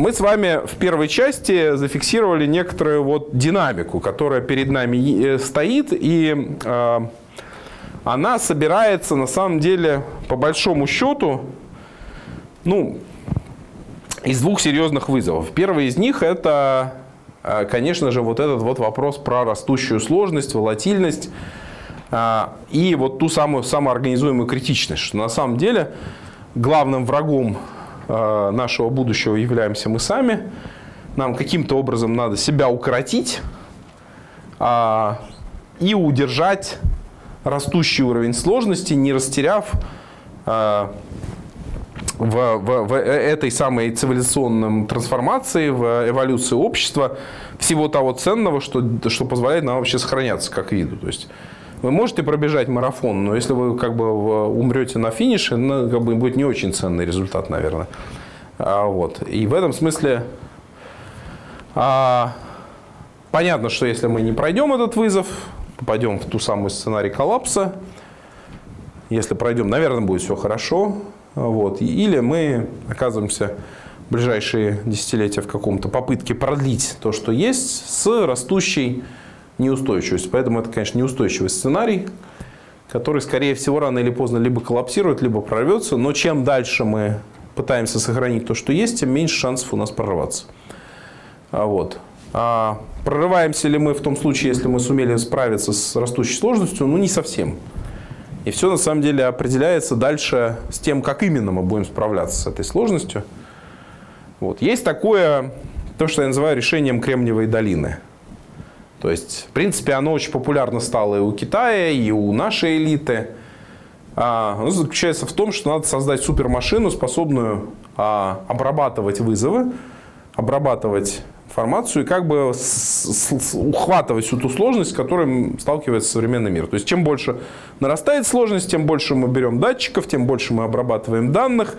мы с вами в первой части зафиксировали некоторую вот динамику, которая перед нами э, стоит, и э, она собирается на самом деле по большому счету, ну, из двух серьезных вызовов. Первый из них это, э, конечно же, вот этот вот вопрос про растущую сложность, волатильность э, и вот ту самую самоорганизуемую критичность, что на самом деле главным врагом нашего будущего являемся мы сами. Нам каким-то образом надо себя укоротить и удержать растущий уровень сложности, не растеряв в, в, в этой самой цивилизационной трансформации, в эволюции общества всего того ценного, что, что позволяет нам вообще сохраняться как виду. То есть вы можете пробежать марафон, но если вы как бы умрете на финише, ну, как бы будет не очень ценный результат, наверное. А, вот. И в этом смысле а, понятно, что если мы не пройдем этот вызов, попадем в ту самую сценарий коллапса, если пройдем, наверное, будет все хорошо. Вот. Или мы оказываемся в ближайшие десятилетия в каком-то попытке продлить то, что есть, с растущей неустойчивостью. Поэтому это, конечно, неустойчивый сценарий, который, скорее всего, рано или поздно либо коллапсирует, либо прорвется. Но чем дальше мы пытаемся сохранить то, что есть, тем меньше шансов у нас прорваться. А вот. А прорываемся ли мы в том случае, если мы сумели справиться с растущей сложностью? Ну, не совсем. И все на самом деле определяется дальше с тем, как именно мы будем справляться с этой сложностью. Вот. Есть такое, то, что я называю решением Кремниевой долины. То есть, в принципе, оно очень популярно стало и у Китая, и у нашей элиты. А, оно заключается в том, что надо создать супермашину, способную а, обрабатывать вызовы, обрабатывать информацию и как бы ухватывать всю ту сложность, с которой сталкивается современный мир. То есть, чем больше нарастает сложность, тем больше мы берем датчиков, тем больше мы обрабатываем данных,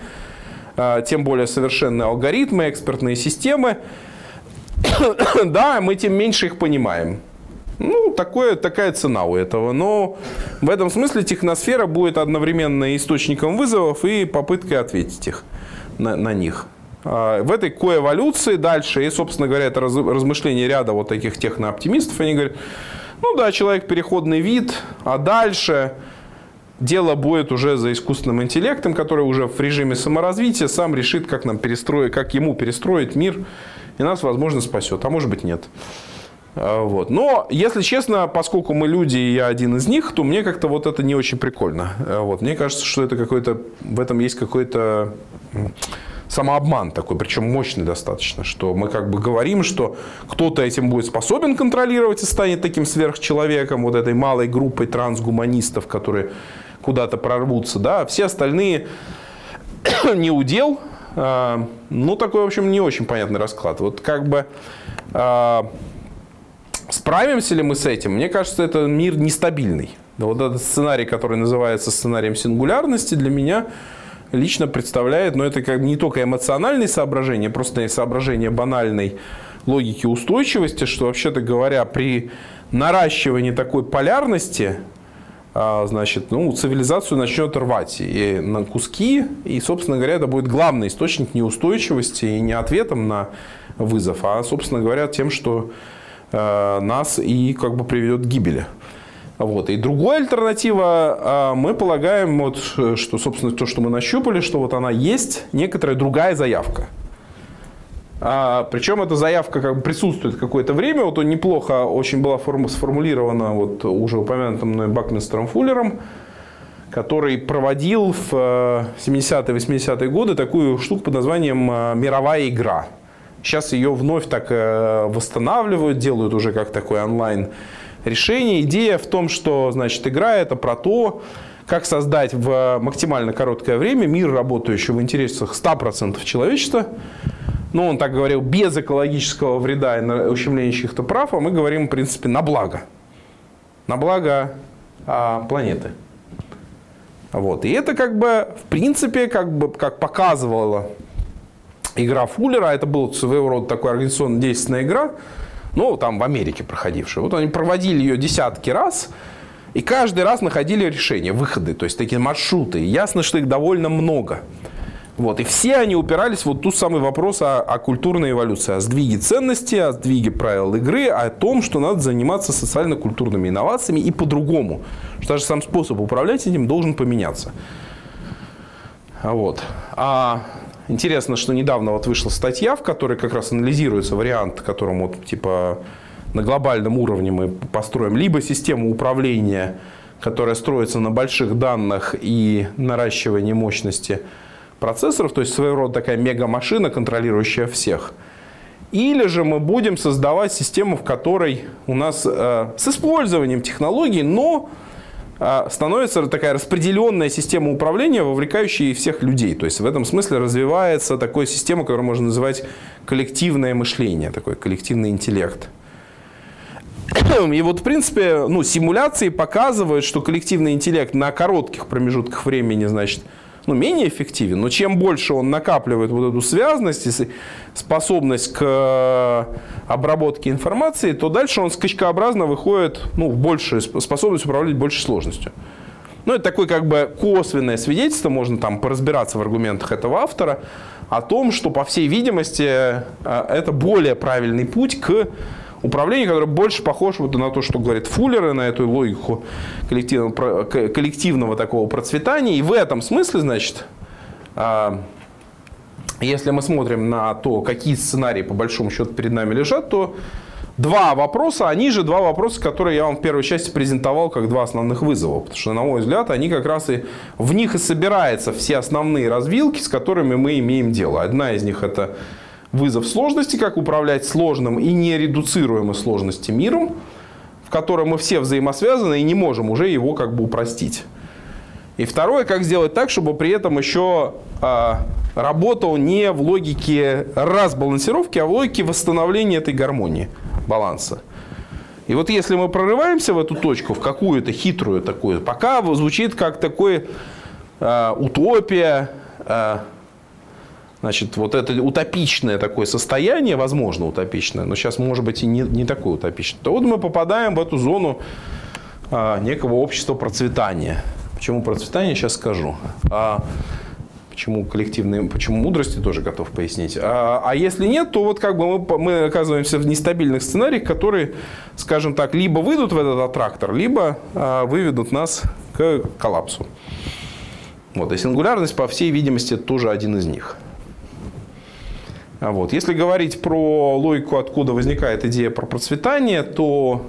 а, тем более совершенные алгоритмы, экспертные системы. да, мы тем меньше их понимаем. Ну, такое, такая цена у этого. Но в этом смысле техносфера будет одновременно источником вызовов и попыткой ответить их на, на них. А, в этой коэволюции дальше, и, собственно говоря, это размышление ряда вот таких технооптимистов, они говорят, ну да, человек переходный вид, а дальше дело будет уже за искусственным интеллектом, который уже в режиме саморазвития сам решит, как нам перестроить, как ему перестроить мир, и нас, возможно, спасет, а может быть нет. А, вот. Но, если честно, поскольку мы люди, и я один из них, то мне как-то вот это не очень прикольно. А, вот. Мне кажется, что это какой-то, в этом есть какой-то самообман такой, причем мощный достаточно, что мы как бы говорим, что кто-то этим будет способен контролировать и станет таким сверхчеловеком, вот этой малой группой трансгуманистов, которые куда-то прорвутся, да, а все остальные не удел, а, ну, такой, в общем, не очень понятный расклад. Вот как бы а, справимся ли мы с этим? Мне кажется, это мир нестабильный. Вот этот сценарий, который называется сценарием сингулярности, для меня лично представляет, но это как не только эмоциональные соображения, просто соображения банальной логики устойчивости, что вообще-то говоря, при наращивании такой полярности, значит, ну, цивилизацию начнет рвать и на куски, и, собственно говоря, это будет главный источник неустойчивости и не ответом на вызов, а, собственно говоря, тем, что э, нас и как бы приведет к гибели. Вот. И другая альтернатива, а, мы полагаем, вот, что, собственно, то, что мы нащупали, что вот она есть некоторая другая заявка. А, причем эта заявка как бы присутствует какое-то время. Вот неплохо очень была форма, сформулирована вот уже упомянутым мной Бакминстером Фуллером, который проводил в 70-е, 80-е годы такую штуку под названием а, «Мировая игра». Сейчас ее вновь так э, восстанавливают, делают уже как такой онлайн решение. Идея в том, что значит, игра это про то, как создать в максимально короткое время мир, работающий в интересах 100% человечества. Ну, он так говорил, без экологического вреда и ущемления чьих-то прав, а мы говорим, в принципе, на благо. На благо а, планеты. Вот. И это как бы, в принципе, как бы, как показывала игра Фуллера, это был своего рода такой организационно-действенная игра, ну, там в Америке проходившая. Вот они проводили ее десятки раз, и каждый раз находили решение, выходы, то есть такие маршруты. Ясно, что их довольно много. Вот, и все они упирались вот ту самый вопрос о, о культурной эволюции, о сдвиге ценностей, о сдвиге правил игры, о том, что надо заниматься социально-культурными инновациями и по-другому. Что даже сам способ управлять этим должен поменяться. Вот. А интересно, что недавно вот вышла статья, в которой как раз анализируется вариант, которым вот типа на глобальном уровне мы построим либо систему управления, которая строится на больших данных и наращивании мощности процессоров, то есть своего рода такая мега-машина, контролирующая всех. Или же мы будем создавать систему, в которой у нас э, с использованием технологий, но э, становится такая распределенная система управления, вовлекающая всех людей. То есть в этом смысле развивается такая система, которую можно называть коллективное мышление, такой коллективный интеллект. И вот, в принципе, ну, симуляции показывают, что коллективный интеллект на коротких промежутках времени, значит, ну, менее эффективен, но чем больше он накапливает вот эту связность и способность к э, обработке информации, то дальше он скачкообразно выходит ну, в большую способность управлять большей сложностью. Ну, это такое как бы косвенное свидетельство, можно там поразбираться в аргументах этого автора, о том, что, по всей видимости, э, это более правильный путь к управление, которое больше похоже вот на то, что говорит Фуллер, и на эту логику коллективного, коллективного такого процветания. И в этом смысле, значит, а, если мы смотрим на то, какие сценарии по большому счету перед нами лежат, то два вопроса, они же два вопроса, которые я вам в первой части презентовал как два основных вызова. Потому что, на мой взгляд, они как раз и в них и собираются все основные развилки, с которыми мы имеем дело. Одна из них это вызов сложности, как управлять сложным и нередуцируемой сложности миром, в котором мы все взаимосвязаны и не можем уже его как бы упростить. И второе, как сделать так, чтобы при этом еще э, работал не в логике разбалансировки, а в логике восстановления этой гармонии, баланса. И вот если мы прорываемся в эту точку, в какую-то хитрую такую, пока звучит как такой э, утопия, э, Значит, вот это утопичное такое состояние, возможно, утопичное, но сейчас, может быть, и не, не такое утопичное, то вот мы попадаем в эту зону а, некого общества процветания. Почему процветание, сейчас скажу. А, почему коллективные, почему мудрости тоже готов пояснить. А, а если нет, то вот как бы мы, мы оказываемся в нестабильных сценариях, которые, скажем так, либо выйдут в этот аттрактор, либо а, выведут нас к коллапсу. Вот, и сингулярность, по всей видимости, тоже один из них. Вот. Если говорить про логику, откуда возникает идея про процветание, то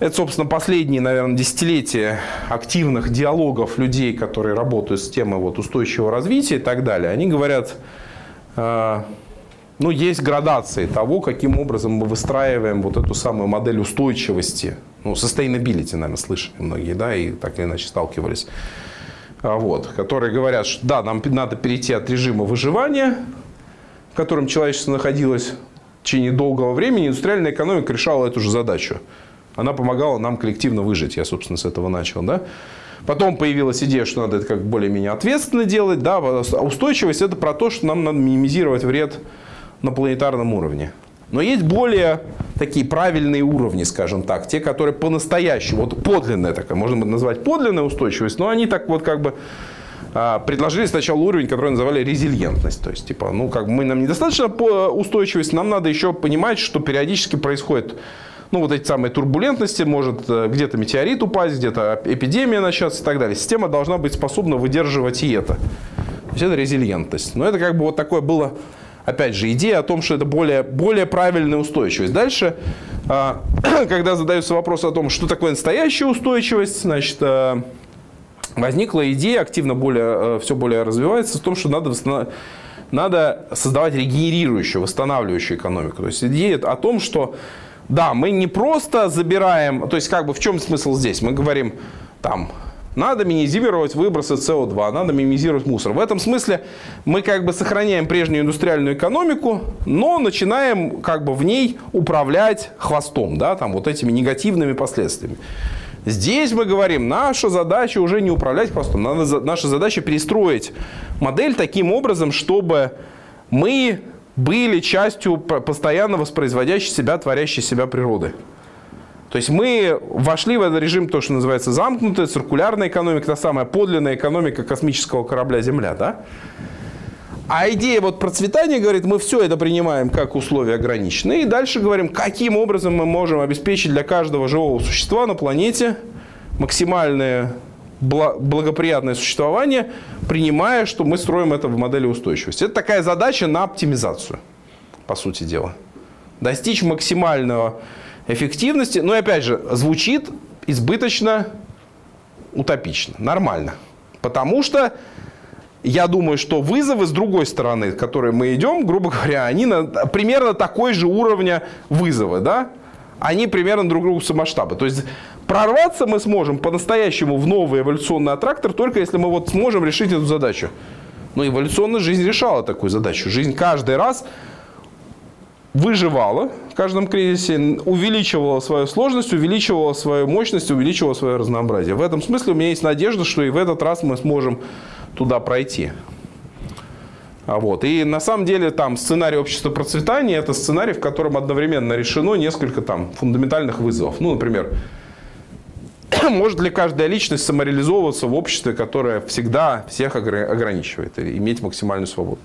это, собственно, последние, наверное, десятилетия активных диалогов людей, которые работают с темой вот, устойчивого развития и так далее. Они говорят, э, ну, есть градации того, каким образом мы выстраиваем вот эту самую модель устойчивости. Ну, sustainability, наверное, слышали многие, да, и так или иначе сталкивались. А, вот, которые говорят, что да, нам надо перейти от режима выживания в котором человечество находилось в течение долгого времени, индустриальная экономика решала эту же задачу. Она помогала нам коллективно выжить. Я, собственно, с этого начал. Да? Потом появилась идея, что надо это как более-менее ответственно делать. Да? А устойчивость – это про то, что нам надо минимизировать вред на планетарном уровне. Но есть более такие правильные уровни, скажем так, те, которые по-настоящему, вот подлинная такая, можно назвать подлинная устойчивость, но они так вот как бы а, предложили сначала уровень, который называли резильентность. То есть, типа, ну, как бы мы нам недостаточно по устойчивости, нам надо еще понимать, что периодически происходит ну, вот эти самые турбулентности, может э, где-то метеорит упасть, где-то эпидемия начаться и так далее. Система должна быть способна выдерживать и это. То есть это резильентность. Но это как бы вот такое было, опять же, идея о том, что это более, более правильная устойчивость. Дальше, а, когда задается вопрос о том, что такое настоящая устойчивость, значит, э, возникла идея, активно более, э, все более развивается, в том, что надо, надо создавать регенерирующую, восстанавливающую экономику. То есть идея о том, что да, мы не просто забираем, то есть как бы в чем смысл здесь? Мы говорим, там, надо минимизировать выбросы СО2, надо минимизировать мусор. В этом смысле мы как бы сохраняем прежнюю индустриальную экономику, но начинаем как бы в ней управлять хвостом, да, там вот этими негативными последствиями. Здесь мы говорим, наша задача уже не управлять хвостом, надо, наша задача перестроить модель таким образом, чтобы мы были частью постоянно воспроизводящей себя, творящей себя природы. То есть мы вошли в этот режим, то, что называется замкнутая, циркулярная экономика, та самая подлинная экономика космического корабля Земля, да? А идея вот процветания говорит, мы все это принимаем как условия ограниченные. И дальше говорим, каким образом мы можем обеспечить для каждого живого существа на планете максимальное благоприятное существование, принимая, что мы строим это в модели устойчивости. Это такая задача на оптимизацию, по сути дела. Достичь максимального эффективности. Но и опять же, звучит избыточно утопично, нормально. Потому что я думаю, что вызовы с другой стороны, к которой мы идем, грубо говоря, они на, примерно такой же уровня вызова, да? Они примерно друг другу масштаба. То есть прорваться мы сможем по-настоящему в новый эволюционный аттрактор, только если мы вот сможем решить эту задачу. Но эволюционная жизнь решала такую задачу. Жизнь каждый раз выживала в каждом кризисе, увеличивала свою сложность, увеличивала свою мощность, увеличивала свое разнообразие. В этом смысле у меня есть надежда, что и в этот раз мы сможем туда пройти. А вот. И на самом деле там сценарий общества процветания – это сценарий, в котором одновременно решено несколько там фундаментальных вызовов. Ну, например, может ли каждая личность самореализовываться в обществе, которое всегда всех ограничивает, и иметь максимальную свободу?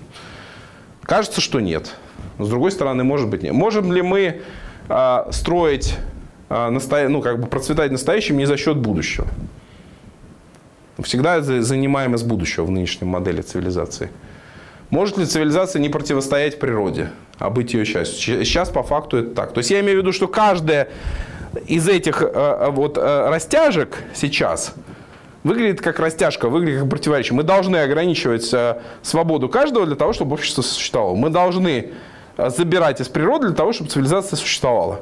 Кажется, что нет. Но с другой стороны, может быть нет. Можем ли мы э, строить, насто... ну, как бы процветать настоящим не за счет будущего? Всегда занимаем из будущего в нынешней модели цивилизации. Может ли цивилизация не противостоять природе, а быть ее частью? Сейчас по факту это так. То есть я имею в виду, что каждая из этих э, вот растяжек сейчас выглядит как растяжка, выглядит как противоречие. Мы должны ограничивать свободу каждого для того, чтобы общество существовало. Мы должны забирать из природы для того, чтобы цивилизация существовала.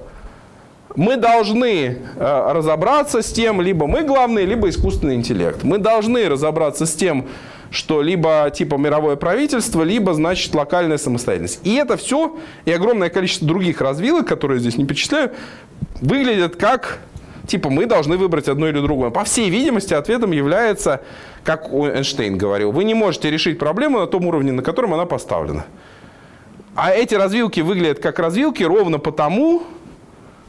Мы должны э, разобраться с тем, либо мы главные, либо искусственный интеллект. Мы должны разобраться с тем, что либо типа мировое правительство, либо, значит, локальная самостоятельность. И это все, и огромное количество других развилок, которые я здесь не перечисляю, выглядят как, типа, мы должны выбрать одно или другое. По всей видимости, ответом является, как Эйнштейн говорил, вы не можете решить проблему на том уровне, на котором она поставлена. А эти развилки выглядят как развилки ровно потому,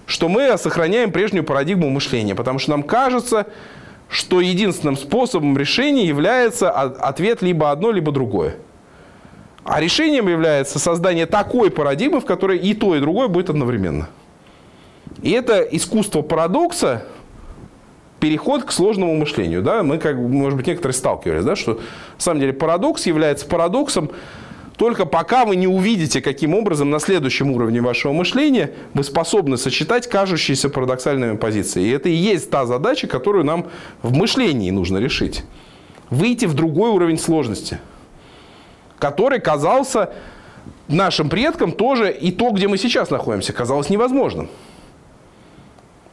что мы сохраняем прежнюю парадигму мышления. Потому что нам кажется, что единственным способом решения является ответ либо одно, либо другое. А решением является создание такой парадигмы, в которой и то, и другое будет одновременно. И это искусство парадокса, переход к сложному мышлению. Да? Мы, как, может быть, некоторые сталкивались, да, что на самом деле парадокс является парадоксом только пока вы не увидите, каким образом на следующем уровне вашего мышления вы способны сочетать кажущиеся парадоксальными позиции. И это и есть та задача, которую нам в мышлении нужно решить. Выйти в другой уровень сложности, который казался нашим предкам тоже и то, где мы сейчас находимся, казалось невозможным.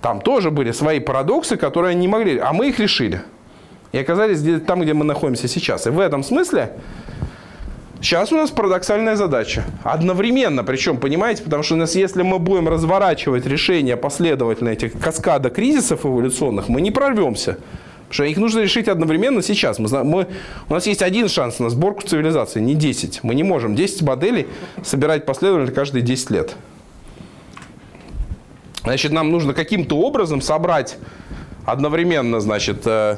Там тоже были свои парадоксы, которые они не могли, а мы их решили. И оказались там, где мы находимся сейчас. И в этом смысле Сейчас у нас парадоксальная задача. Одновременно, причем, понимаете, потому что у нас, если мы будем разворачивать решения последовательно этих каскада кризисов эволюционных, мы не прорвемся. Потому что их нужно решить одновременно сейчас. Мы, мы, у нас есть один шанс на сборку цивилизации, не 10. Мы не можем 10 моделей собирать последовательно каждые 10 лет. Значит, нам нужно каким-то образом собрать одновременно, значит, э,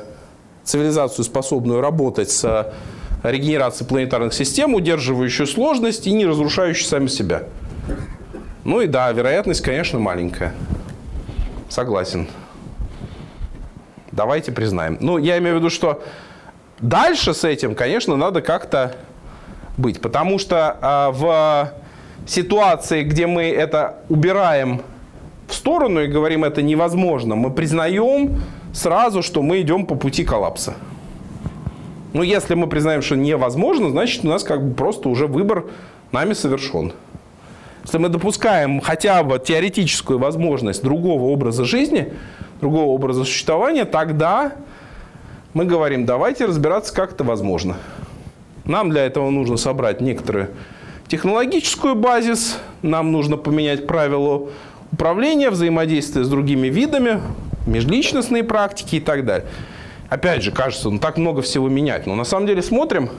цивилизацию, способную работать с регенерации планетарных систем, удерживающую сложность и не разрушающую сами себя. Ну и да, вероятность, конечно, маленькая. Согласен. Давайте признаем. Ну, я имею в виду, что дальше с этим, конечно, надо как-то быть. Потому что э, в ситуации, где мы это убираем в сторону и говорим, это невозможно, мы признаем сразу, что мы идем по пути коллапса. Ну, если мы признаем, что невозможно, значит, у нас как бы просто уже выбор нами совершен. Если мы допускаем хотя бы теоретическую возможность другого образа жизни, другого образа существования, тогда мы говорим, давайте разбираться, как это возможно. Нам для этого нужно собрать некоторую технологическую базис, нам нужно поменять правила управления, взаимодействия с другими видами, межличностные практики и так далее опять же, кажется, ну так много всего менять. Но на самом деле смотрим,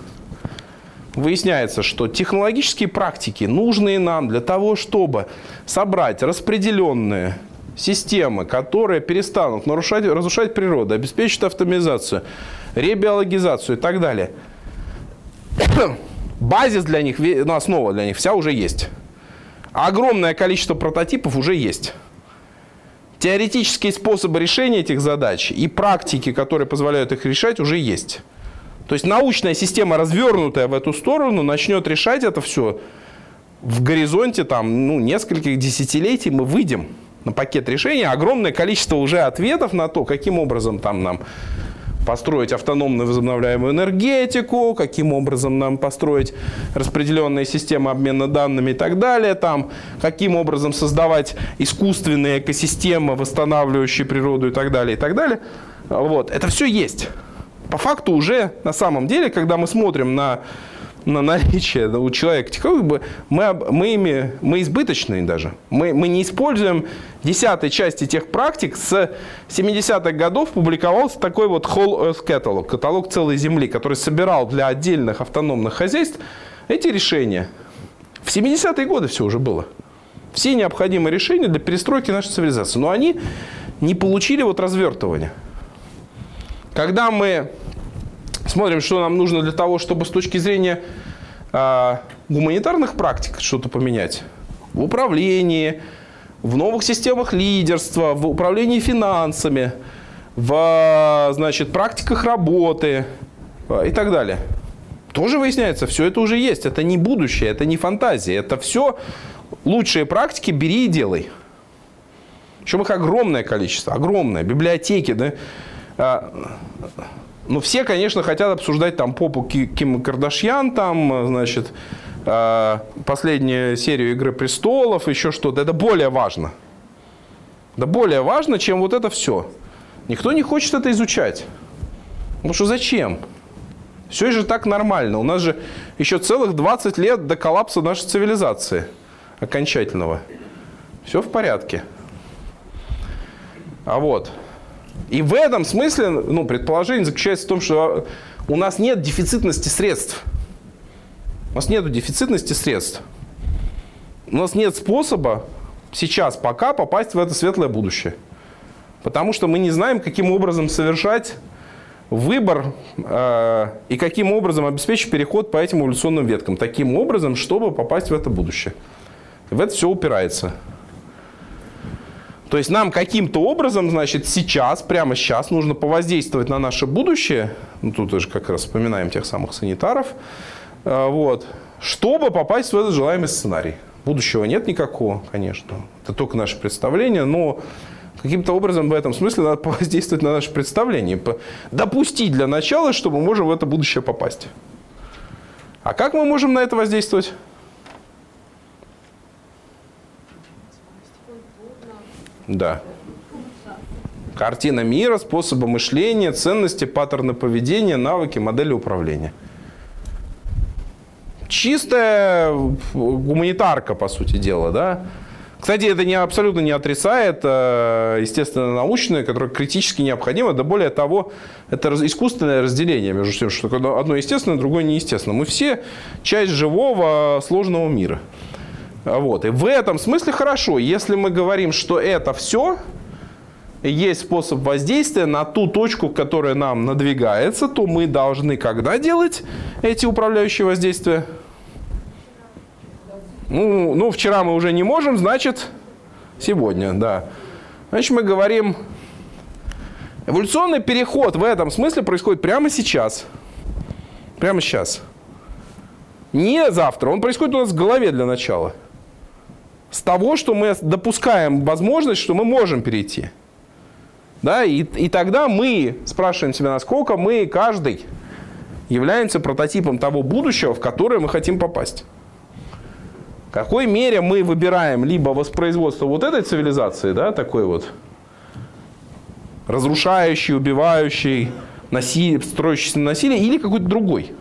выясняется, что технологические практики, нужные нам для того, чтобы собрать распределенные системы, которые перестанут нарушать, разрушать природу, обеспечат автоматизацию, ребиологизацию и так далее, базис для них, ну, основа для них вся уже есть. Огромное количество прототипов уже есть. Теоретические способы решения этих задач и практики, которые позволяют их решать, уже есть. То есть научная система, развернутая в эту сторону, начнет решать это все в горизонте там, ну, нескольких десятилетий мы выйдем на пакет решений. Огромное количество уже ответов на то, каким образом там нам построить автономную возобновляемую энергетику, каким образом нам построить распределенные системы обмена данными и так далее, там, каким образом создавать искусственные экосистемы, восстанавливающие природу и так далее, и так далее. Вот. Это все есть. По факту уже на самом деле, когда мы смотрим на на наличие у человека бы мы, мы, ими, мы избыточные даже. Мы, мы не используем десятой части тех практик. С 70-х годов публиковался такой вот Whole Earth Catalog, каталог целой Земли, который собирал для отдельных автономных хозяйств эти решения. В 70-е годы все уже было. Все необходимые решения для перестройки нашей цивилизации. Но они не получили вот развертывания. Когда мы смотрим, что нам нужно для того, чтобы с точки зрения э, гуманитарных практик что-то поменять. В управлении, в новых системах лидерства, в управлении финансами, в значит, практиках работы э, и так далее. Тоже выясняется, все это уже есть. Это не будущее, это не фантазия. Это все лучшие практики бери и делай. Причем их огромное количество, огромное. Библиотеки, да, а, ну, все, конечно, хотят обсуждать там попу Ким Кардашьян, там, значит, э, последнюю серию «Игры престолов», еще что-то. Это более важно. Да более важно, чем вот это все. Никто не хочет это изучать. Потому что зачем? Все же так нормально. У нас же еще целых 20 лет до коллапса нашей цивилизации окончательного. Все в порядке. А вот. И в этом смысле ну, предположение заключается в том, что у нас нет дефицитности средств. У нас нет дефицитности средств. У нас нет способа сейчас пока попасть в это светлое будущее. Потому что мы не знаем, каким образом совершать выбор э, и каким образом обеспечить переход по этим эволюционным веткам. Таким образом, чтобы попасть в это будущее. В это все упирается. То есть нам каким-то образом, значит, сейчас, прямо сейчас нужно повоздействовать на наше будущее, ну тут уже как раз вспоминаем тех самых санитаров, э, вот, чтобы попасть в этот желаемый сценарий. Будущего нет никакого, конечно, это только наше представление, но каким-то образом в этом смысле надо повоздействовать на наше представление, допустить для начала, что мы можем в это будущее попасть. А как мы можем на это воздействовать? Да. Картина мира, способы мышления, ценности, паттерны поведения, навыки, модели управления. Чистая гуманитарка, по сути дела, да. Кстати, это не, абсолютно не отрицает э, естественно научное, которое критически необходимо. Да более того, это искусственное разделение между тем, что одно естественное, другое неестественное. Мы все часть живого сложного мира. Вот. И в этом смысле хорошо, если мы говорим, что это все есть способ воздействия на ту точку, которая нам надвигается, то мы должны когда делать эти управляющие воздействия? Ну, ну, вчера мы уже не можем, значит, сегодня, да. Значит, мы говорим, эволюционный переход в этом смысле происходит прямо сейчас. Прямо сейчас. Не завтра, он происходит у нас в голове для начала с того, что мы допускаем возможность, что мы можем перейти. Да, и, и тогда мы спрашиваем себя, насколько мы, каждый, являемся прототипом того будущего, в которое мы хотим попасть. В какой мере мы выбираем либо воспроизводство вот этой цивилизации, да, такой вот разрушающий, убивающий, насилие, строящийся на насилие, или какой-то другой.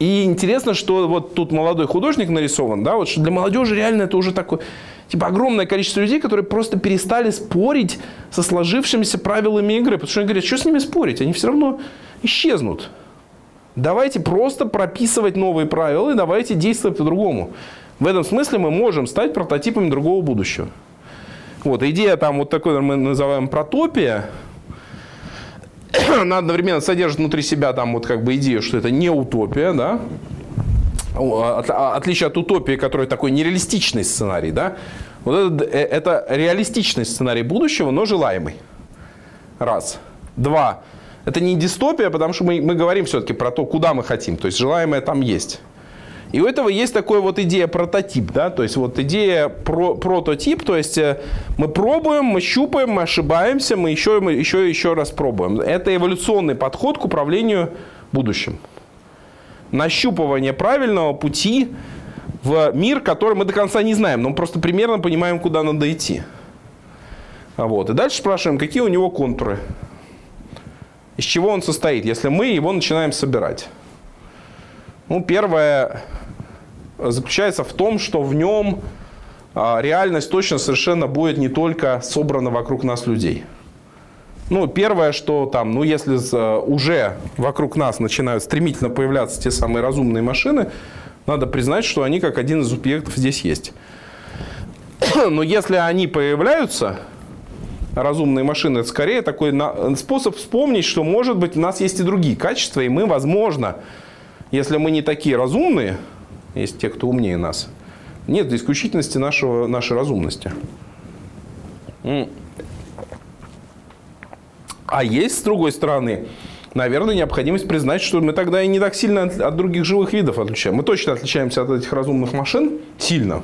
И интересно, что вот тут молодой художник нарисован, да, вот что для молодежи реально это уже такое, типа огромное количество людей, которые просто перестали спорить со сложившимися правилами игры. Потому что они говорят, что с ними спорить, они все равно исчезнут. Давайте просто прописывать новые правила и давайте действовать по-другому. В этом смысле мы можем стать прототипами другого будущего. Вот, идея там вот такой, мы называем протопия, она одновременно содержит внутри себя там вот как бы идею, что это не утопия, да, от, а, отличие от утопии, которая такой нереалистичный сценарий, да, вот это, э, это реалистичный сценарий будущего, но желаемый. Раз. Два. Это не дистопия, потому что мы, мы говорим все-таки про то, куда мы хотим. То есть желаемое там есть. И у этого есть такая вот идея прототип, да, то есть вот идея про, прототип, то есть э, мы пробуем, мы щупаем, мы ошибаемся, мы еще, мы еще еще раз пробуем. Это эволюционный подход к управлению будущим. Нащупывание правильного пути в мир, который мы до конца не знаем, но мы просто примерно понимаем, куда надо идти. Вот. И дальше спрашиваем, какие у него контуры, из чего он состоит, если мы его начинаем собирать. Ну, первое заключается в том, что в нем а, реальность точно совершенно будет не только собрана вокруг нас людей. Ну, первое, что там, ну, если уже вокруг нас начинают стремительно появляться те самые разумные машины, надо признать, что они как один из объектов здесь есть. Но если они появляются, разумные машины, это скорее такой способ вспомнить, что, может быть, у нас есть и другие качества, и мы, возможно, если мы не такие разумные, есть те, кто умнее нас, нет исключительности нашего, нашей разумности. А есть, с другой стороны, наверное, необходимость признать, что мы тогда и не так сильно от других живых видов отличаем. Мы точно отличаемся от этих разумных машин сильно.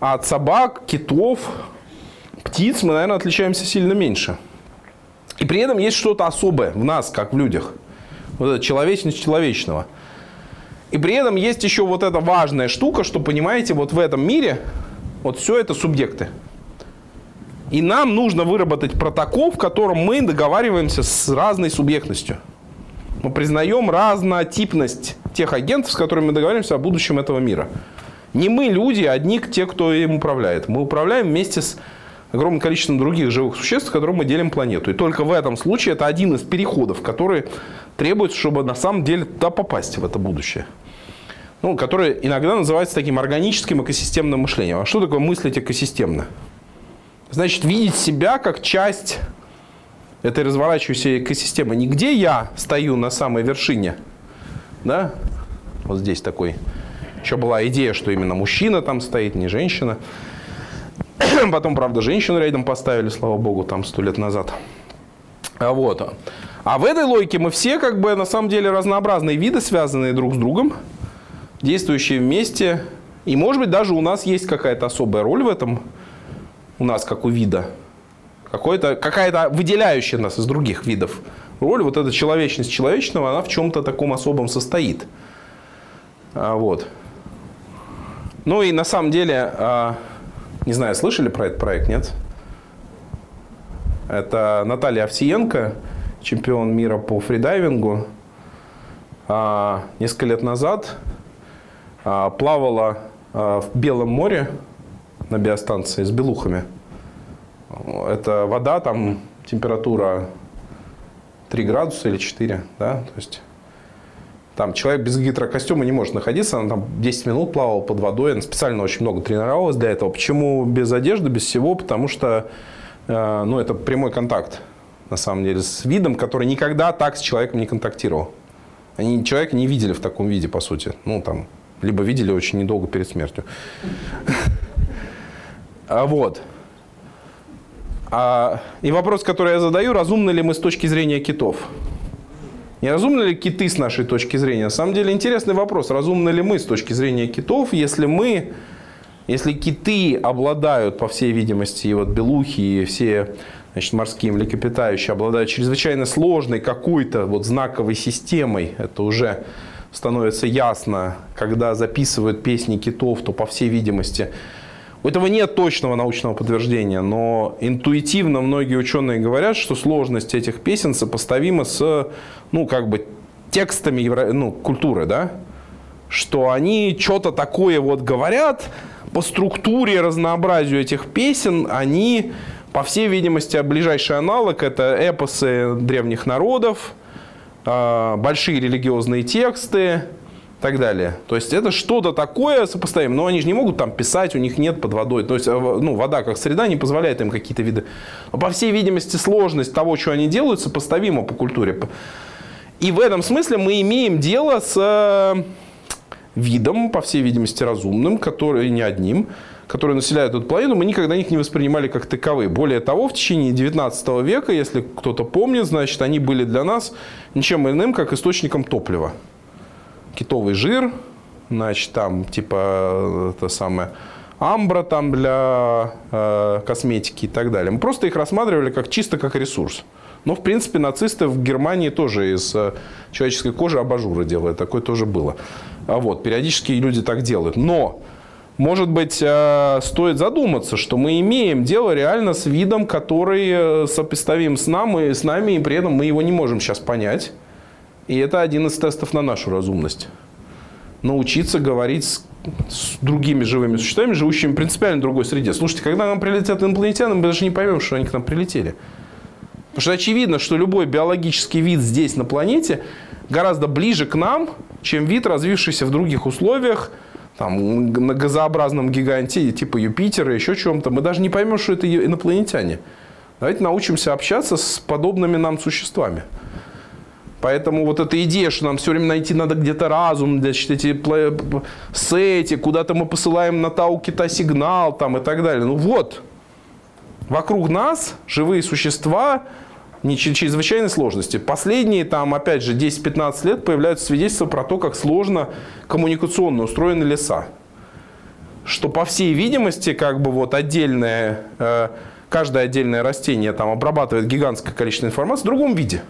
А от собак, китов, птиц мы, наверное, отличаемся сильно меньше. И при этом есть что-то особое в нас, как в людях – вот эта человечность человечного. И при этом есть еще вот эта важная штука, что, понимаете, вот в этом мире вот все это субъекты. И нам нужно выработать протокол, в котором мы договариваемся с разной субъектностью. Мы признаем разнотипность тех агентов, с которыми мы договариваемся о будущем этого мира. Не мы люди, а одни те, кто им управляет. Мы управляем вместе с огромным количеством других живых существ, с которыми мы делим планету. И только в этом случае это один из переходов, который требуется, чтобы на самом деле туда попасть, в это будущее. Ну, которое иногда называется таким органическим экосистемным мышлением. А что такое мыслить экосистемно? Значит, видеть себя как часть этой разворачивающейся экосистемы. Не где я стою на самой вершине, да, вот здесь такой. Еще была идея, что именно мужчина там стоит, не женщина. Потом, правда, женщину рядом поставили, слава богу, там сто лет назад. А вот. А в этой логике мы все как бы на самом деле разнообразные виды, связанные друг с другом, действующие вместе. И может быть даже у нас есть какая-то особая роль в этом, у нас как у вида. Какая-то выделяющая нас из других видов роль. Вот эта человечность человечного, она в чем-то таком особом состоит. А, вот. Ну и на самом деле, а, не знаю, слышали про этот проект, нет? Это Наталья Овсиенко, чемпион мира по фридайвингу. А, несколько лет назад а, плавала а, в Белом море на биостанции с белухами. Это вода, там температура 3 градуса или 4, да, то есть там человек без гидрокостюма не может находиться, она там 10 минут плавала под водой, она специально очень много тренировалась для этого. Почему без одежды, без всего? Потому что э, ну, это прямой контакт на самом деле, с видом, который никогда так с человеком не контактировал. Они человека не видели в таком виде, по сути. Ну, там, либо видели очень недолго перед смертью. А вот. А, и вопрос, который я задаю, разумны ли мы с точки зрения китов? Не разумны ли киты с нашей точки зрения? На самом деле интересный вопрос. Разумны ли мы с точки зрения китов, если мы, если киты обладают, по всей видимости, и вот белухи, и все значит, морские млекопитающие обладают чрезвычайно сложной какой-то вот знаковой системой, это уже становится ясно, когда записывают песни китов, то, по всей видимости, у этого нет точного научного подтверждения, но интуитивно многие ученые говорят, что сложность этих песен сопоставима с, ну, как бы, текстами евро... ну, культуры, да? Что они что-то такое вот говорят, по структуре, разнообразию этих песен, они по всей видимости, ближайший аналог – это эпосы древних народов, а, большие религиозные тексты, так далее. То есть это что-то такое сопоставимое. Но они же не могут там писать, у них нет под водой. То есть э, ну, вода как среда не позволяет им какие-то виды. Но по всей видимости сложность того, что они делают, сопоставима по культуре. И в этом смысле мы имеем дело с э, видом, по всей видимости, разумным, который не одним, которые населяют эту планету, мы никогда их не воспринимали как таковые. Более того, в течение 19 века, если кто-то помнит, значит, они были для нас ничем иным, как источником топлива китовый жир, значит, там типа это самое амбра там для э, косметики и так далее. Мы просто их рассматривали как чисто как ресурс. Но, в принципе, нацисты в Германии тоже из э, человеческой кожи абажуры делают. Такое тоже было. А вот, периодически люди так делают. Но, может быть, э, стоит задуматься, что мы имеем дело реально с видом, который э, сопоставим с нами, с нами, и при этом мы его не можем сейчас понять. И это один из тестов на нашу разумность. Научиться говорить с, с другими живыми существами, живущими в принципиально другой среде. Слушайте, когда нам прилетят инопланетяне, мы даже не поймем, что они к нам прилетели. Потому что очевидно, что любой биологический вид здесь, на планете, гораздо ближе к нам, чем вид, развившийся в других условиях, там, на газообразном гиганте, типа Юпитера, еще чем-то. Мы даже не поймем, что это инопланетяне. Давайте научимся общаться с подобными нам существами. Поэтому вот эта идея, что нам все время найти надо где-то разум, значит, эти сети, куда-то мы посылаем на тау кита сигнал там и так далее. Ну вот, вокруг нас живые существа не чрезвычайной сложности. Последние там, опять же, 10-15 лет появляются свидетельства про то, как сложно коммуникационно устроены леса. Что, по всей видимости, как бы вот отдельное, э, каждое отдельное растение там обрабатывает гигантское количество информации в другом виде.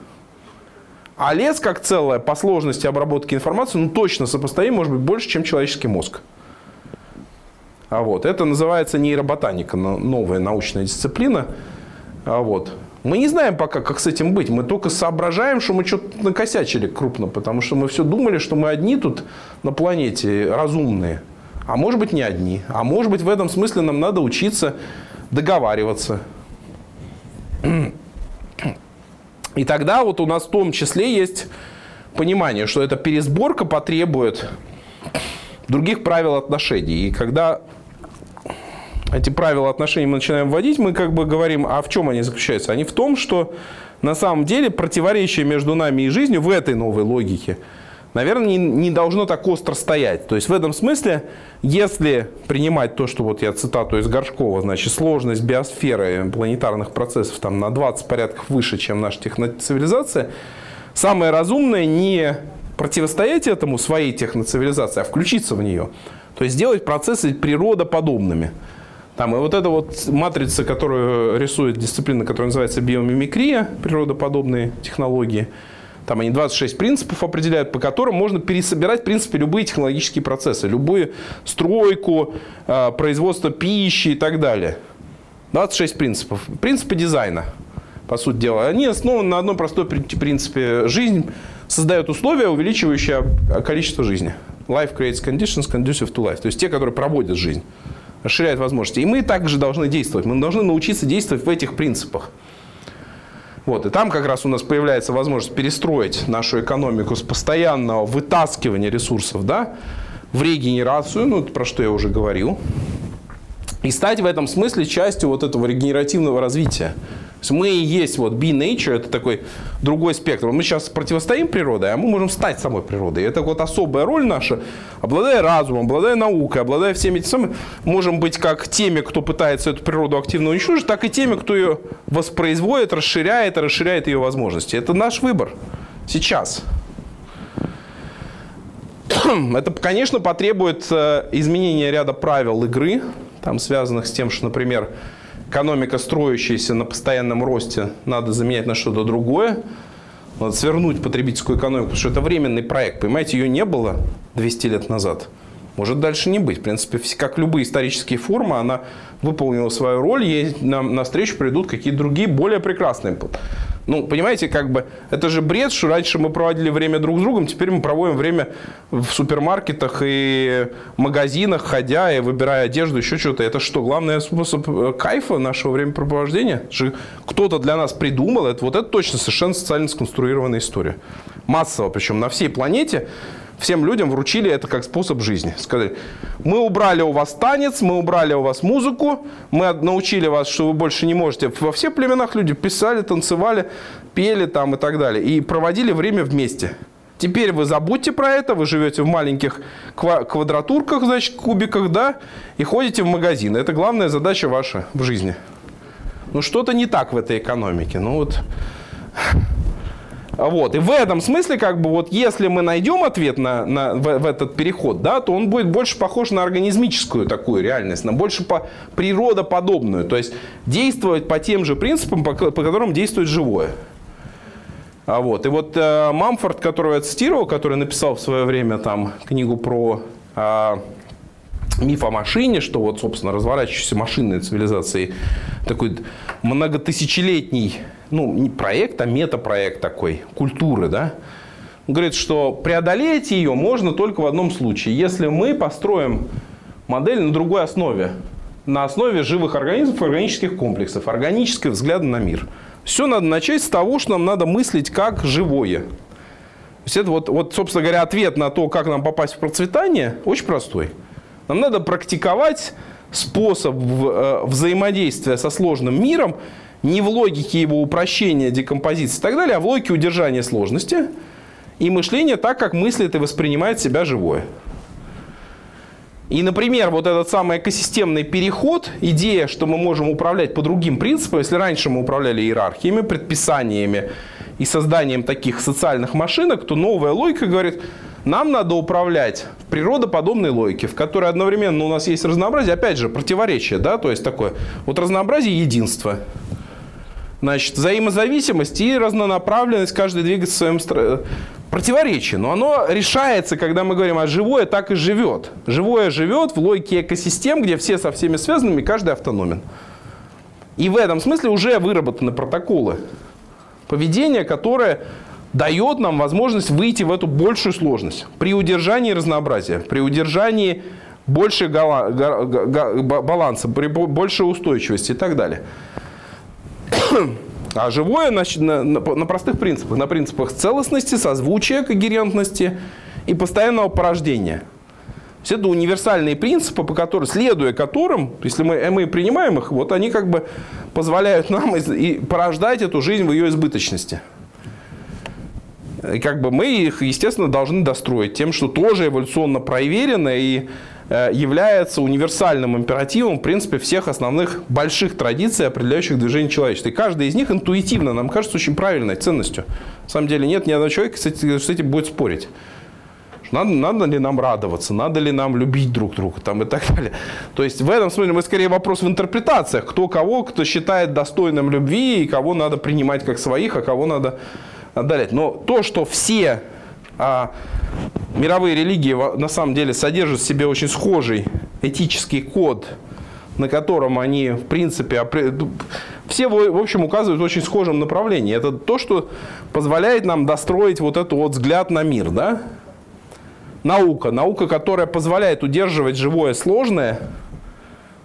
А лес как целое по сложности обработки информации ну, точно сопоставим, может быть, больше, чем человеческий мозг. А вот, это называется нейроботаника, новая научная дисциплина. А вот. Мы не знаем пока, как с этим быть. Мы только соображаем, что мы что-то накосячили крупно, потому что мы все думали, что мы одни тут на планете разумные. А может быть, не одни. А может быть, в этом смысле нам надо учиться договариваться. И тогда вот у нас в том числе есть понимание, что эта пересборка потребует других правил отношений. И когда эти правила отношений мы начинаем вводить, мы как бы говорим, а в чем они заключаются? Они в том, что на самом деле противоречие между нами и жизнью в этой новой логике – наверное, не, не должно так остро стоять. То есть в этом смысле, если принимать то, что вот я цитату из Горшкова, значит, сложность биосферы планетарных процессов там на 20 порядков выше, чем наша техноцивилизация, самое разумное не противостоять этому своей техноцивилизации, а включиться в нее. То есть сделать процессы природоподобными. Там, и вот эта вот матрица, которую рисует дисциплина, которая называется биомимикрия, природоподобные технологии – там они 26 принципов определяют, по которым можно пересобирать, в принципе, любые технологические процессы, любую стройку, а, производство пищи и так далее. 26 принципов. Принципы дизайна, по сути дела. Они основаны на одном простой принципе. Жизнь создает условия, увеличивающие количество жизни. Life creates conditions conducive to life. То есть те, которые проводят жизнь, расширяют возможности. И мы также должны действовать. Мы должны научиться действовать в этих принципах. Вот, и там как раз у нас появляется возможность перестроить нашу экономику с постоянного вытаскивания ресурсов да, в регенерацию, ну, про что я уже говорил, и стать в этом смысле частью вот этого регенеративного развития мы и есть вот be nature, это такой другой спектр. Мы сейчас противостоим природе, а мы можем стать самой природой. Это вот особая роль наша, обладая разумом, обладая наукой, обладая всеми этими самыми, можем быть как теми, кто пытается эту природу активно уничтожить, так и теми, кто ее воспроизводит, расширяет расширяет ее возможности. Это наш выбор сейчас. Это, конечно, потребует э, изменения ряда правил игры, там, связанных с тем, что, например, экономика, строящаяся на постоянном росте, надо заменять на что-то другое. Надо свернуть потребительскую экономику, потому что это временный проект. Понимаете, ее не было 200 лет назад. Может дальше не быть. В принципе, как любые исторические формы, она выполнила свою роль, ей нам навстречу придут какие-то другие, более прекрасные. Ну, понимаете, как бы, это же бред, что раньше мы проводили время друг с другом, теперь мы проводим время в супермаркетах и магазинах, ходя и выбирая одежду, еще что-то. Это что, главный способ э, кайфа нашего времяпрепровождения? Кто-то для нас придумал, это вот это точно совершенно социально сконструированная история. Массово, причем на всей планете всем людям вручили это как способ жизни. Сказали, мы убрали у вас танец, мы убрали у вас музыку, мы научили вас, что вы больше не можете. Во всех племенах люди писали, танцевали, пели там и так далее. И проводили время вместе. Теперь вы забудьте про это, вы живете в маленьких квадратурках, значит, кубиках, да, и ходите в магазин. Это главная задача ваша в жизни. Ну, что-то не так в этой экономике. Ну, вот вот. И в этом смысле, как бы, вот если мы найдем ответ на, на, в, в этот переход, да, то он будет больше похож на организмическую такую реальность, на больше по природоподобную. То есть действовать по тем же принципам, по, по которым действует живое. А вот. И вот э, Мамфорд, которого я цитировал, который написал в свое время там книгу про э, миф о машине, что вот, собственно, разворачивающейся машинной цивилизации такой многотысячелетний ну, не проект, а метапроект такой, культуры, да, говорит, что преодолеть ее можно только в одном случае, если мы построим модель на другой основе, на основе живых организмов органических комплексов, органического взгляда на мир. Все надо начать с того, что нам надо мыслить как живое. То есть это вот, вот, собственно говоря, ответ на то, как нам попасть в процветание, очень простой. Нам надо практиковать способ э, взаимодействия со сложным миром, не в логике его упрощения, декомпозиции и так далее, а в логике удержания сложности и мышления так, как мыслит и воспринимает себя живое. И, например, вот этот самый экосистемный переход, идея, что мы можем управлять по другим принципам, если раньше мы управляли иерархиями, предписаниями и созданием таких социальных машинок, то новая логика говорит, нам надо управлять в природоподобной логике, в которой одновременно у нас есть разнообразие, опять же, противоречие, да, то есть такое, вот разнообразие единство. Значит, взаимозависимость и разнонаправленность, каждый двигается в своем стро... противоречии. Но оно решается, когда мы говорим, а живое так и живет. Живое живет в логике экосистем, где все со всеми связаны, и каждый автономен. И в этом смысле уже выработаны протоколы поведения, которое дает нам возможность выйти в эту большую сложность при удержании разнообразия, при удержании большей баланса, при большей устойчивости и так далее. А живое на, на, на простых принципах, на принципах целостности, созвучия, когерентности и постоянного порождения. То есть это универсальные принципы, по которым, следуя которым, если мы, мы принимаем их, вот они как бы позволяют нам и, и порождать эту жизнь в ее избыточности. И как бы мы их, естественно, должны достроить тем, что тоже эволюционно проверено и является универсальным императивом, в принципе, всех основных больших традиций, определяющих движение человечества. И каждая из них интуитивно нам кажется очень правильной ценностью. На самом деле нет ни одного человека, кстати, с этим будет спорить. Надо, надо ли нам радоваться, надо ли нам любить друг друга там, и так далее. То есть в этом смысле мы скорее вопрос в интерпретациях. Кто кого, кто считает достойным любви, и кого надо принимать как своих, а кого надо отдалять. Но то, что все а, мировые религии на самом деле содержат в себе очень схожий этический код, на котором они, в принципе, все, в общем, указывают в очень схожем направлении. Это то, что позволяет нам достроить вот этот вот взгляд на мир, да? Наука. Наука, которая позволяет удерживать живое сложное,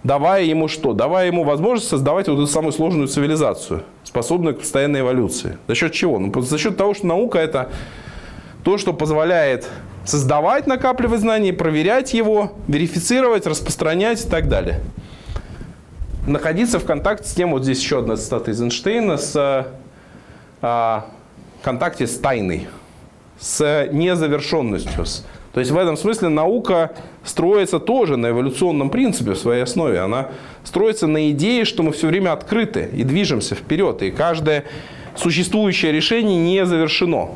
давая ему что? Давая ему возможность создавать вот эту самую сложную цивилизацию, способную к постоянной эволюции. За счет чего? Ну, за счет того, что наука это то, что позволяет создавать, накапливать знания, проверять его, верифицировать, распространять и так далее. Находиться в контакте с тем, вот здесь еще одна цитата из Эйнштейна, с а, контакте с тайной, с незавершенностью. То есть в этом смысле наука строится тоже на эволюционном принципе в своей основе. Она строится на идее, что мы все время открыты и движемся вперед. И каждое существующее решение не завершено.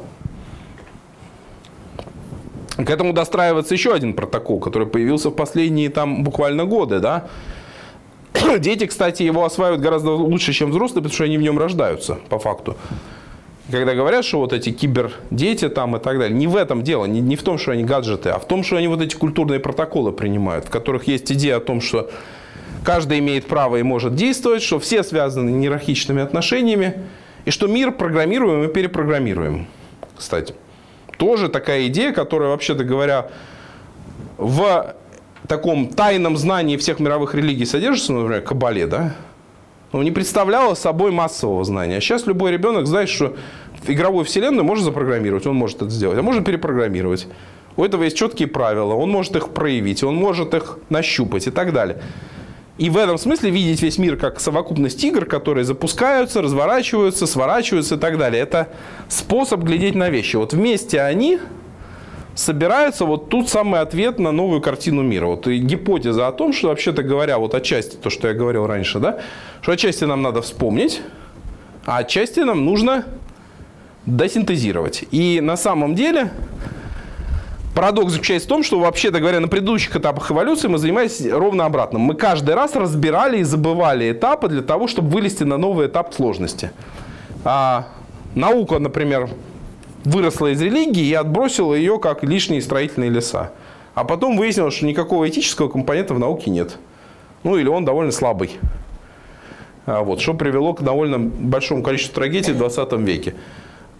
К этому достраивается еще один протокол, который появился в последние там буквально годы, да. Дети, кстати, его осваивают гораздо лучше, чем взрослые, потому что они в нем рождаются, по факту. Когда говорят, что вот эти кибердети там и так далее, не в этом дело, не, не в том, что они гаджеты, а в том, что они вот эти культурные протоколы принимают, в которых есть идея о том, что каждый имеет право и может действовать, что все связаны иерархичными отношениями, и что мир программируем и перепрограммируем, кстати тоже такая идея, которая, вообще-то говоря, в таком тайном знании всех мировых религий содержится, например, Кабале, да? Но не представляла собой массового знания. А сейчас любой ребенок знает, что игровую вселенную можно запрограммировать, он может это сделать, а можно перепрограммировать. у этого есть четкие правила, он может их проявить, он может их нащупать и так далее. И в этом смысле видеть весь мир как совокупность игр, которые запускаются, разворачиваются, сворачиваются и так далее. Это способ глядеть на вещи. Вот вместе они собираются, вот тут самый ответ на новую картину мира. Вот и гипотеза о том, что вообще-то говоря, вот отчасти то, что я говорил раньше, да, что отчасти нам надо вспомнить, а отчасти нам нужно досинтезировать. И на самом деле Парадокс заключается в том, что, вообще-то говоря, на предыдущих этапах эволюции мы занимались ровно обратным. Мы каждый раз разбирали и забывали этапы для того, чтобы вылезти на новый этап сложности. А наука, например, выросла из религии и отбросила ее как лишние строительные леса. А потом выяснилось, что никакого этического компонента в науке нет. Ну или он довольно слабый. А вот, что привело к довольно большому количеству трагедий в 20 веке.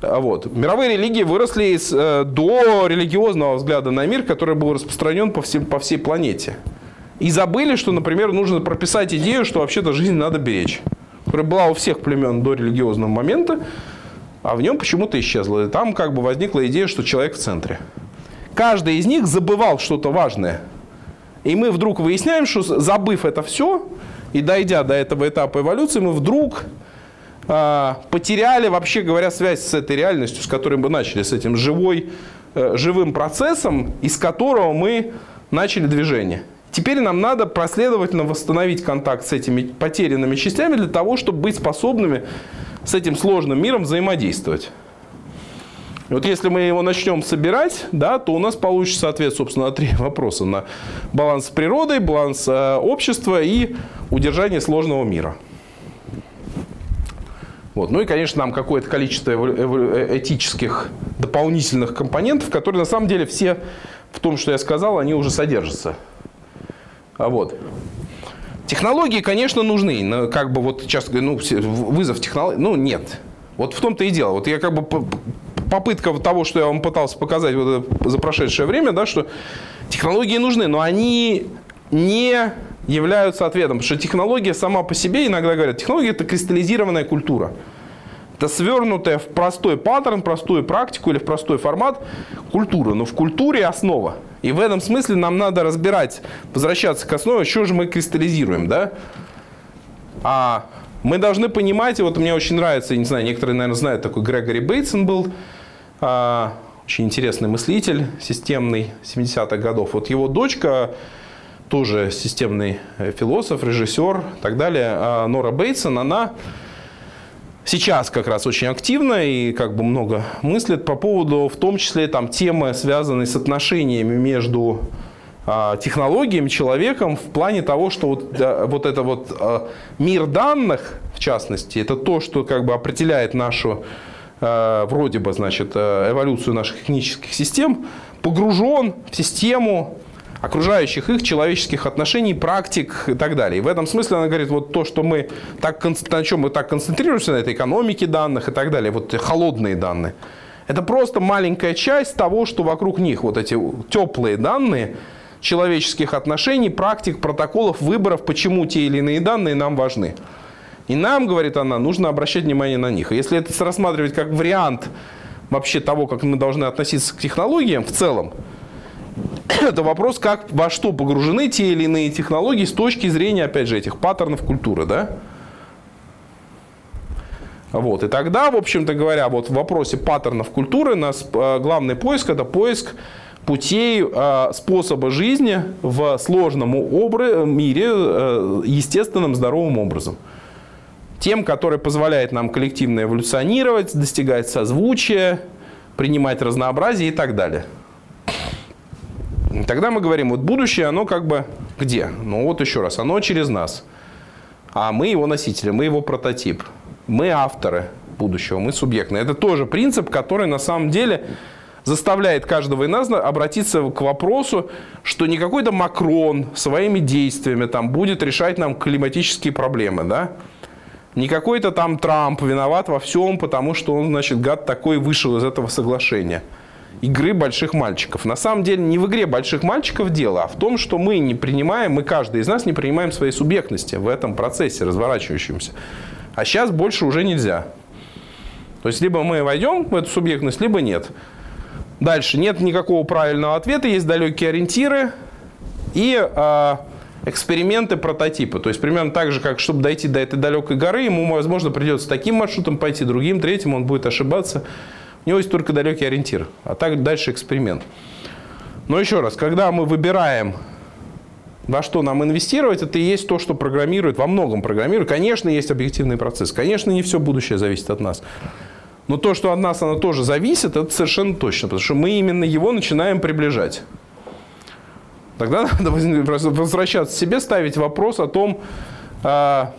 А вот. Мировые религии выросли из, э, до религиозного взгляда на мир, который был распространен по, всем, по всей планете. И забыли, что, например, нужно прописать идею, что вообще-то жизнь надо беречь. Которая была у всех племен до религиозного момента, а в нем почему-то исчезла. И там как бы возникла идея, что человек в центре. Каждый из них забывал что-то важное. И мы вдруг выясняем, что забыв это все, и дойдя до этого этапа эволюции, мы вдруг потеряли, вообще говоря, связь с этой реальностью, с которой мы начали, с этим живой, э, живым процессом, из которого мы начали движение. Теперь нам надо последовательно восстановить контакт с этими потерянными частями для того, чтобы быть способными с этим сложным миром взаимодействовать. Вот если мы его начнем собирать, да, то у нас получится ответ, собственно, на три вопроса. На баланс с природой, баланс э, общества и удержание сложного мира. Вот. Ну и, конечно, нам какое-то количество э, этических дополнительных компонентов, которые на самом деле все в том, что я сказал, они уже содержатся. А вот. Технологии, конечно, нужны. Но как бы вот сейчас ну, вызов технологий, ну нет. Вот в том-то и дело. Вот я как бы попытка того, что я вам пытался показать вот за прошедшее время, да, что технологии нужны, но они не являются ответом. Потому что технология сама по себе, иногда говорят, технология это кристаллизированная культура. Это свернутая в простой паттерн, простую практику или в простой формат культура. Но в культуре основа. И в этом смысле нам надо разбирать, возвращаться к основе, что же мы кристаллизируем. Да? А мы должны понимать, и вот мне очень нравится, не знаю, некоторые, наверное, знают, такой Грегори Бейтсон был, а, очень интересный мыслитель, системный, 70-х годов. Вот его дочка тоже системный э, философ, режиссер и так далее, а Нора Бейтсон, она сейчас как раз очень активна и как бы много мыслит по поводу, в том числе, там, темы, связанные с отношениями между а, технологиями, человеком в плане того, что вот, вот это вот а, мир данных, в частности, это то, что как бы определяет нашу вроде бы, значит, эволюцию наших технических систем, погружен в систему окружающих их человеческих отношений, практик и так далее. И в этом смысле она говорит, вот то, что мы так, на чем мы так концентрируемся, на этой экономике данных и так далее, вот холодные данные, это просто маленькая часть того, что вокруг них, вот эти теплые данные человеческих отношений, практик, протоколов, выборов, почему те или иные данные нам важны. И нам, говорит она, нужно обращать внимание на них. Если это рассматривать как вариант вообще того, как мы должны относиться к технологиям в целом, это вопрос, как, во что погружены те или иные технологии с точки зрения, опять же, этих паттернов культуры, да? Вот. И тогда, в общем-то говоря, вот в вопросе паттернов культуры нас э, главный поиск – это поиск путей э, способа жизни в сложном мире э, естественным, здоровым образом. Тем, который позволяет нам коллективно эволюционировать, достигать созвучия, принимать разнообразие и так далее. Тогда мы говорим, вот будущее, оно как бы где? Ну вот еще раз, оно через нас. А мы его носители, мы его прототип. Мы авторы будущего, мы субъектные. Это тоже принцип, который на самом деле заставляет каждого из нас обратиться к вопросу, что не какой-то Макрон своими действиями там будет решать нам климатические проблемы, да? Не какой-то там Трамп виноват во всем, потому что он, значит, гад такой вышел из этого соглашения игры больших мальчиков. На самом деле не в игре больших мальчиков дело, а в том, что мы не принимаем, мы каждый из нас не принимаем своей субъектности в этом процессе разворачивающемся. А сейчас больше уже нельзя. То есть либо мы войдем в эту субъектность, либо нет. Дальше. Нет никакого правильного ответа, есть далекие ориентиры и э, эксперименты, прототипы. То есть примерно так же, как чтобы дойти до этой далекой горы, ему, возможно, придется таким маршрутом пойти, другим, третьим, он будет ошибаться. У него есть только далекий ориентир, а так дальше эксперимент. Но еще раз, когда мы выбираем, во что нам инвестировать, это и есть то, что программирует, во многом программирует. Конечно, есть объективный процесс. Конечно, не все будущее зависит от нас. Но то, что от нас оно тоже зависит, это совершенно точно, потому что мы именно его начинаем приближать. Тогда надо возвращаться к себе, ставить вопрос о том, а,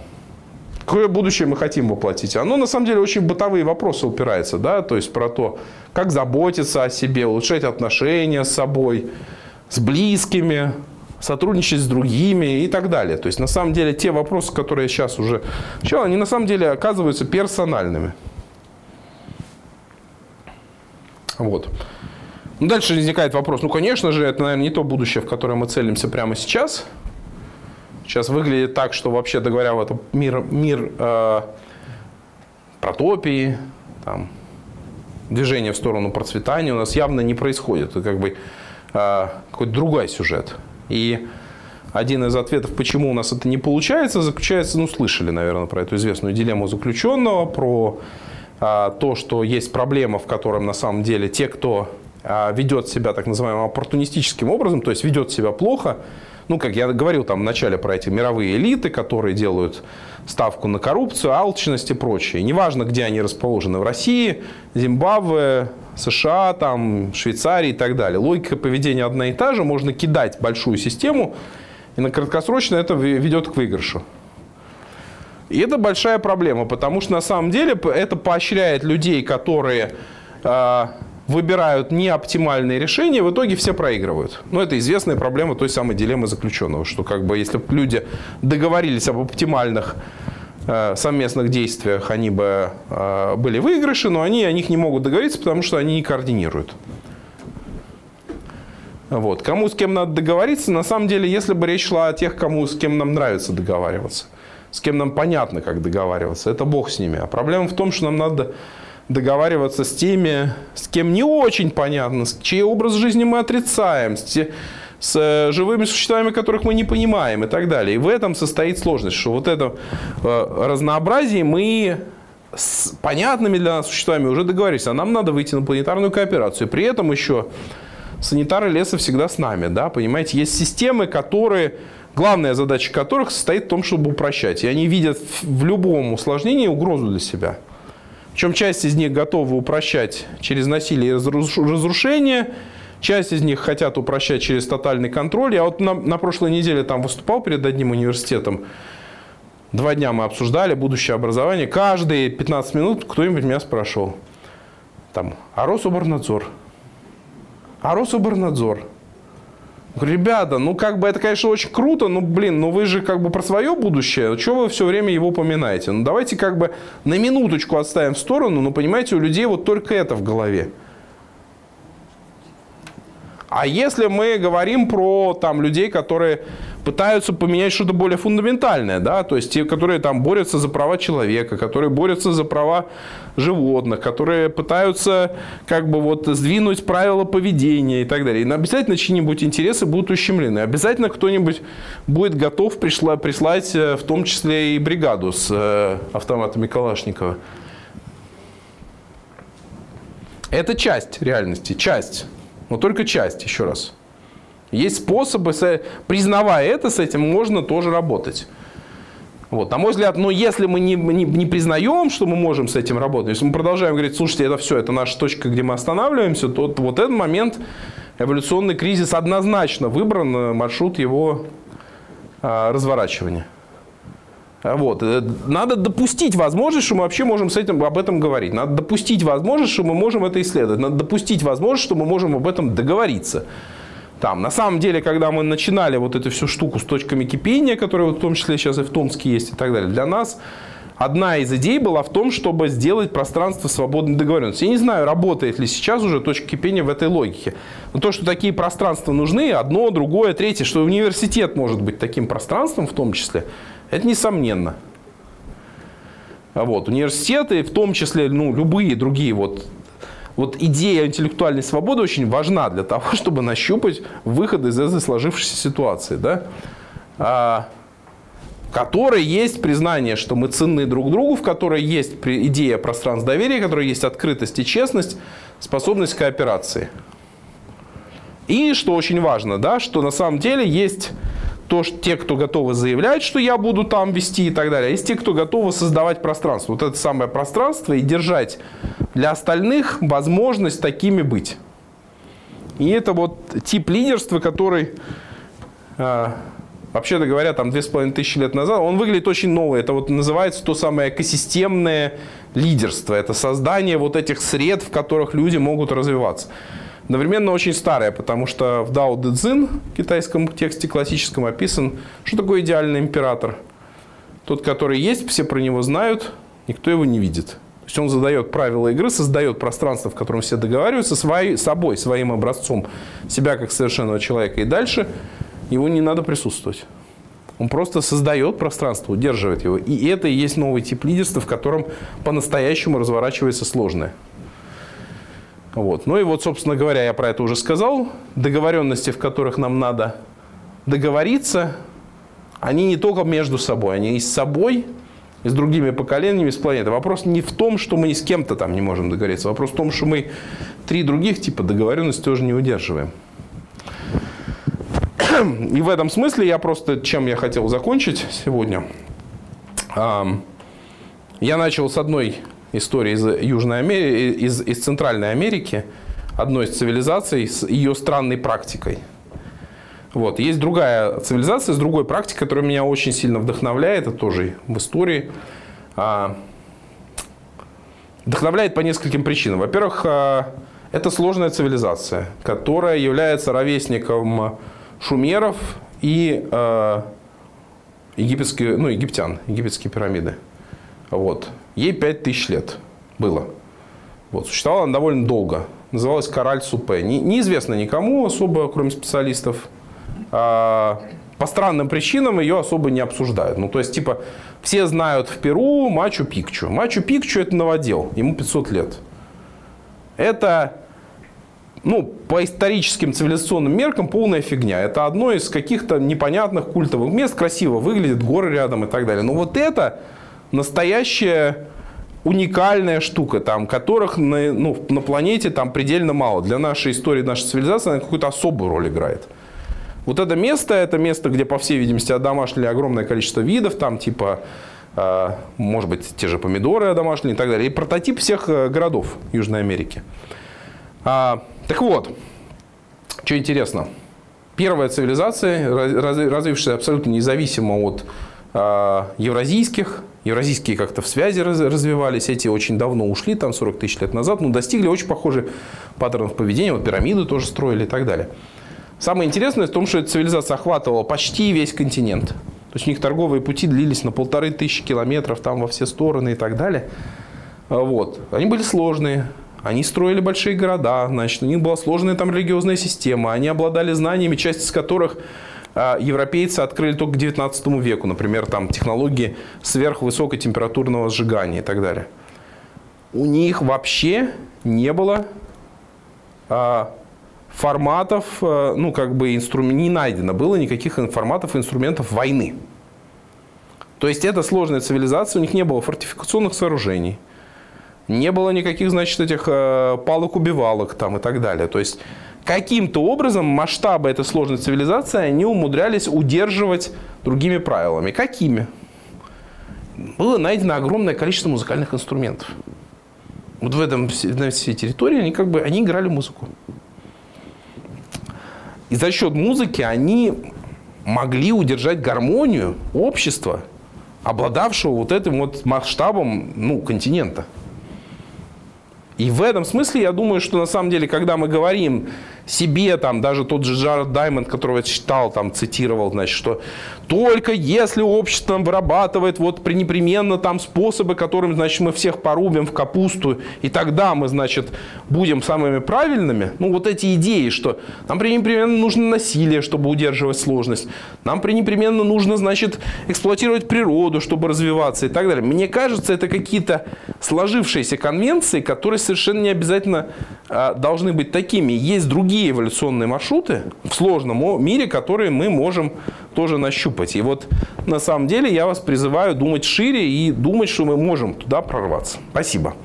какое будущее мы хотим воплотить. Оно на самом деле очень бытовые вопросы упирается, да, то есть про то, как заботиться о себе, улучшать отношения с собой, с близкими, сотрудничать с другими и так далее. То есть на самом деле те вопросы, которые я сейчас уже начал, они на самом деле оказываются персональными. Вот. Ну, дальше возникает вопрос, ну, конечно же, это, наверное, не то будущее, в которое мы целимся прямо сейчас. Сейчас выглядит так, что, вообще говоря, в этом мир, мир э, протопии, там, движение в сторону процветания у нас явно не происходит. Это как бы э, какой-то другой сюжет. И один из ответов, почему у нас это не получается, заключается, ну, слышали, наверное, про эту известную дилемму заключенного, про а, то, что есть проблема, в котором на самом деле те, кто а, ведет себя так называемым оппортунистическим образом, то есть ведет себя плохо, ну, как я говорил там в начале про эти мировые элиты, которые делают ставку на коррупцию, алчность и прочее. Неважно, где они расположены, в России, Зимбабве, США, там, Швейцарии и так далее. Логика поведения одна и та же, можно кидать большую систему, и на краткосрочно это ведет к выигрышу. И это большая проблема, потому что на самом деле это поощряет людей, которые э, выбирают неоптимальные решения, в итоге все проигрывают. Но это известная проблема той самой дилеммы заключенного, что как бы если бы люди договорились об оптимальных э, совместных действиях, они бы э, были выигрыши, но они о них не могут договориться, потому что они не координируют. Вот. Кому с кем надо договориться, на самом деле, если бы речь шла о тех, кому с кем нам нравится договариваться – с кем нам понятно, как договариваться. Это Бог с ними. А проблема в том, что нам надо договариваться с теми, с кем не очень понятно, с чей образ жизни мы отрицаем, с, те, с э, живыми существами, которых мы не понимаем и так далее. И в этом состоит сложность, что вот это э, разнообразие мы с понятными для нас существами уже договорились, а нам надо выйти на планетарную кооперацию. При этом еще санитары леса всегда с нами, да, понимаете, есть системы, которые главная задача которых состоит в том, чтобы упрощать. И они видят в любом усложнении угрозу для себя. Причем часть из них готовы упрощать через насилие и разрушение, часть из них хотят упрощать через тотальный контроль. Я вот на, на прошлой неделе там выступал перед одним университетом. Два дня мы обсуждали будущее образование. Каждые 15 минут кто-нибудь меня спрашивал. Там, а Рособорнадзор? А Рособорнадзор? Ребята, ну как бы это, конечно, очень круто, но, блин, ну вы же как бы про свое будущее, чего вы все время его поминаете? Ну давайте как бы на минуточку отставим в сторону, но понимаете, у людей вот только это в голове. А если мы говорим про там, людей, которые пытаются поменять что-то более фундаментальное, да, то есть те, которые там борются за права человека, которые борются за права животных, которые пытаются как бы вот сдвинуть правила поведения и так далее. И обязательно чьи-нибудь интересы будут ущемлены. Обязательно кто-нибудь будет готов пришла, прислать э, в том числе и бригаду с э, автоматами Калашникова. Это часть реальности, часть. Но только часть, еще раз. Есть способы, признавая это, с этим можно тоже работать. Вот, на мой взгляд, но если мы не, не, не признаем, что мы можем с этим работать, если мы продолжаем говорить, слушайте, это все, это наша точка, где мы останавливаемся, то вот этот момент, эволюционный кризис однозначно выбран, э, маршрут его а, разворачивания. А вот. Э, надо допустить возможность, что мы вообще можем с этим, об этом говорить. Надо допустить возможность, что мы можем это исследовать. Надо допустить возможность, что мы можем об этом договориться. Там, на самом деле, когда мы начинали вот эту всю штуку с точками кипения, которые вот в том числе сейчас и в Томске есть и так далее, для нас одна из идей была в том, чтобы сделать пространство свободной договоренности. Я не знаю, работает ли сейчас уже точка кипения в этой логике. Но то, что такие пространства нужны, одно, другое, третье, что университет может быть таким пространством в том числе, это несомненно. Вот, университеты, в том числе ну, любые другие вот вот идея интеллектуальной свободы очень важна для того, чтобы нащупать выход из этой сложившейся ситуации. Да? А, которой есть признание, что мы ценны друг другу, в которой есть идея пространства доверия, в которой есть открытость и честность, способность к кооперации. И, что очень важно, да, что на самом деле есть то, что те, кто готовы заявлять, что я буду там вести и так далее, есть те, кто готовы создавать пространство. Вот это самое пространство и держать для остальных возможность такими быть. И это вот тип лидерства, который, а, вообще-то говоря, там две с половиной тысячи лет назад, он выглядит очень новый. Это вот называется то самое экосистемное лидерство. Это создание вот этих сред, в которых люди могут развиваться одновременно очень старая, потому что в Дао Дэ Цзин, китайском тексте классическом, описан, что такое идеальный император. Тот, который есть, все про него знают, никто его не видит. То есть он задает правила игры, создает пространство, в котором все договариваются, своей, собой, своим образцом, себя как совершенного человека. И дальше его не надо присутствовать. Он просто создает пространство, удерживает его. И это и есть новый тип лидерства, в котором по-настоящему разворачивается сложное. Вот. Ну и вот, собственно говоря, я про это уже сказал. Договоренности, в которых нам надо договориться, они не только между собой, они и с собой, и с другими поколениями, с планетой. Вопрос не в том, что мы ни с кем-то там не можем договориться. Вопрос в том, что мы три других типа договоренности тоже не удерживаем. И в этом смысле я просто, чем я хотел закончить сегодня, я начал с одной истории из Южной Америки, из, из Центральной Америки, одной из цивилизаций с ее странной практикой. Вот. Есть другая цивилизация с другой практикой, которая меня очень сильно вдохновляет, это тоже в истории. А, вдохновляет по нескольким причинам. Во-первых, а, это сложная цивилизация, которая является ровесником шумеров и а, египетские, ну, египтян, египетские пирамиды. Вот. Ей 5000 лет было. Вот. Существовала она довольно долго. Называлась Кораль Супе. Не, неизвестно никому особо, кроме специалистов. А, по странным причинам ее особо не обсуждают. Ну, то есть, типа, все знают в Перу Мачу-Пикчу. Мачу-Пикчу – это новодел. Ему 500 лет. Это ну, по историческим цивилизационным меркам полная фигня. Это одно из каких-то непонятных культовых мест. Красиво выглядит, горы рядом и так далее. Но вот это настоящая уникальная штука, там, которых на, ну, на планете там предельно мало. Для нашей истории, нашей цивилизации она какую-то особую роль играет. Вот это место, это место, где, по всей видимости, одомашнили огромное количество видов, там типа, э, может быть, те же помидоры одомашнили и так далее. И прототип всех э, городов Южной Америки. А, так вот, что интересно. Первая цивилизация, развившаяся абсолютно независимо от э, евразийских, Евразийские как-то в связи развивались, эти очень давно ушли, там 40 тысяч лет назад, но достигли очень похожих паттернов поведения, вот пирамиды тоже строили и так далее. Самое интересное в том, что эта цивилизация охватывала почти весь континент. То есть у них торговые пути длились на полторы тысячи километров там во все стороны и так далее. А вот. Они были сложные, они строили большие города, значит, у них была сложная там религиозная система, они обладали знаниями, часть из которых европейцы открыли только к 19 веку, например, там технологии сверхвысокотемпературного сжигания и так далее. У них вообще не было а, форматов, а, ну, как бы инструмент, не найдено было никаких форматов инструментов войны. То есть это сложная цивилизация, у них не было фортификационных сооружений, не было никаких, значит, этих палок-убивалок там и так далее. То есть каким-то образом масштабы этой сложной цивилизации они умудрялись удерживать другими правилами. Какими? Было найдено огромное количество музыкальных инструментов. Вот в этом, на всей территории они как бы они играли музыку. И за счет музыки они могли удержать гармонию общества, обладавшего вот этим вот масштабом ну, континента. И в этом смысле я думаю, что на самом деле, когда мы говорим себе, там, даже тот же Джаред Даймонд, которого я читал, там, цитировал, значит, что только если общество вырабатывает вот непременно там способы, которым, значит, мы всех порубим в капусту, и тогда мы, значит, будем самыми правильными, ну, вот эти идеи, что нам непременно нужно насилие, чтобы удерживать сложность, нам непременно нужно, значит, эксплуатировать природу, чтобы развиваться и так далее. Мне кажется, это какие-то сложившиеся конвенции, которые совершенно не обязательно а, должны быть такими. Есть другие эволюционные маршруты в сложном мире, которые мы можем тоже нащупать. И вот на самом деле я вас призываю думать шире и думать, что мы можем туда прорваться. Спасибо.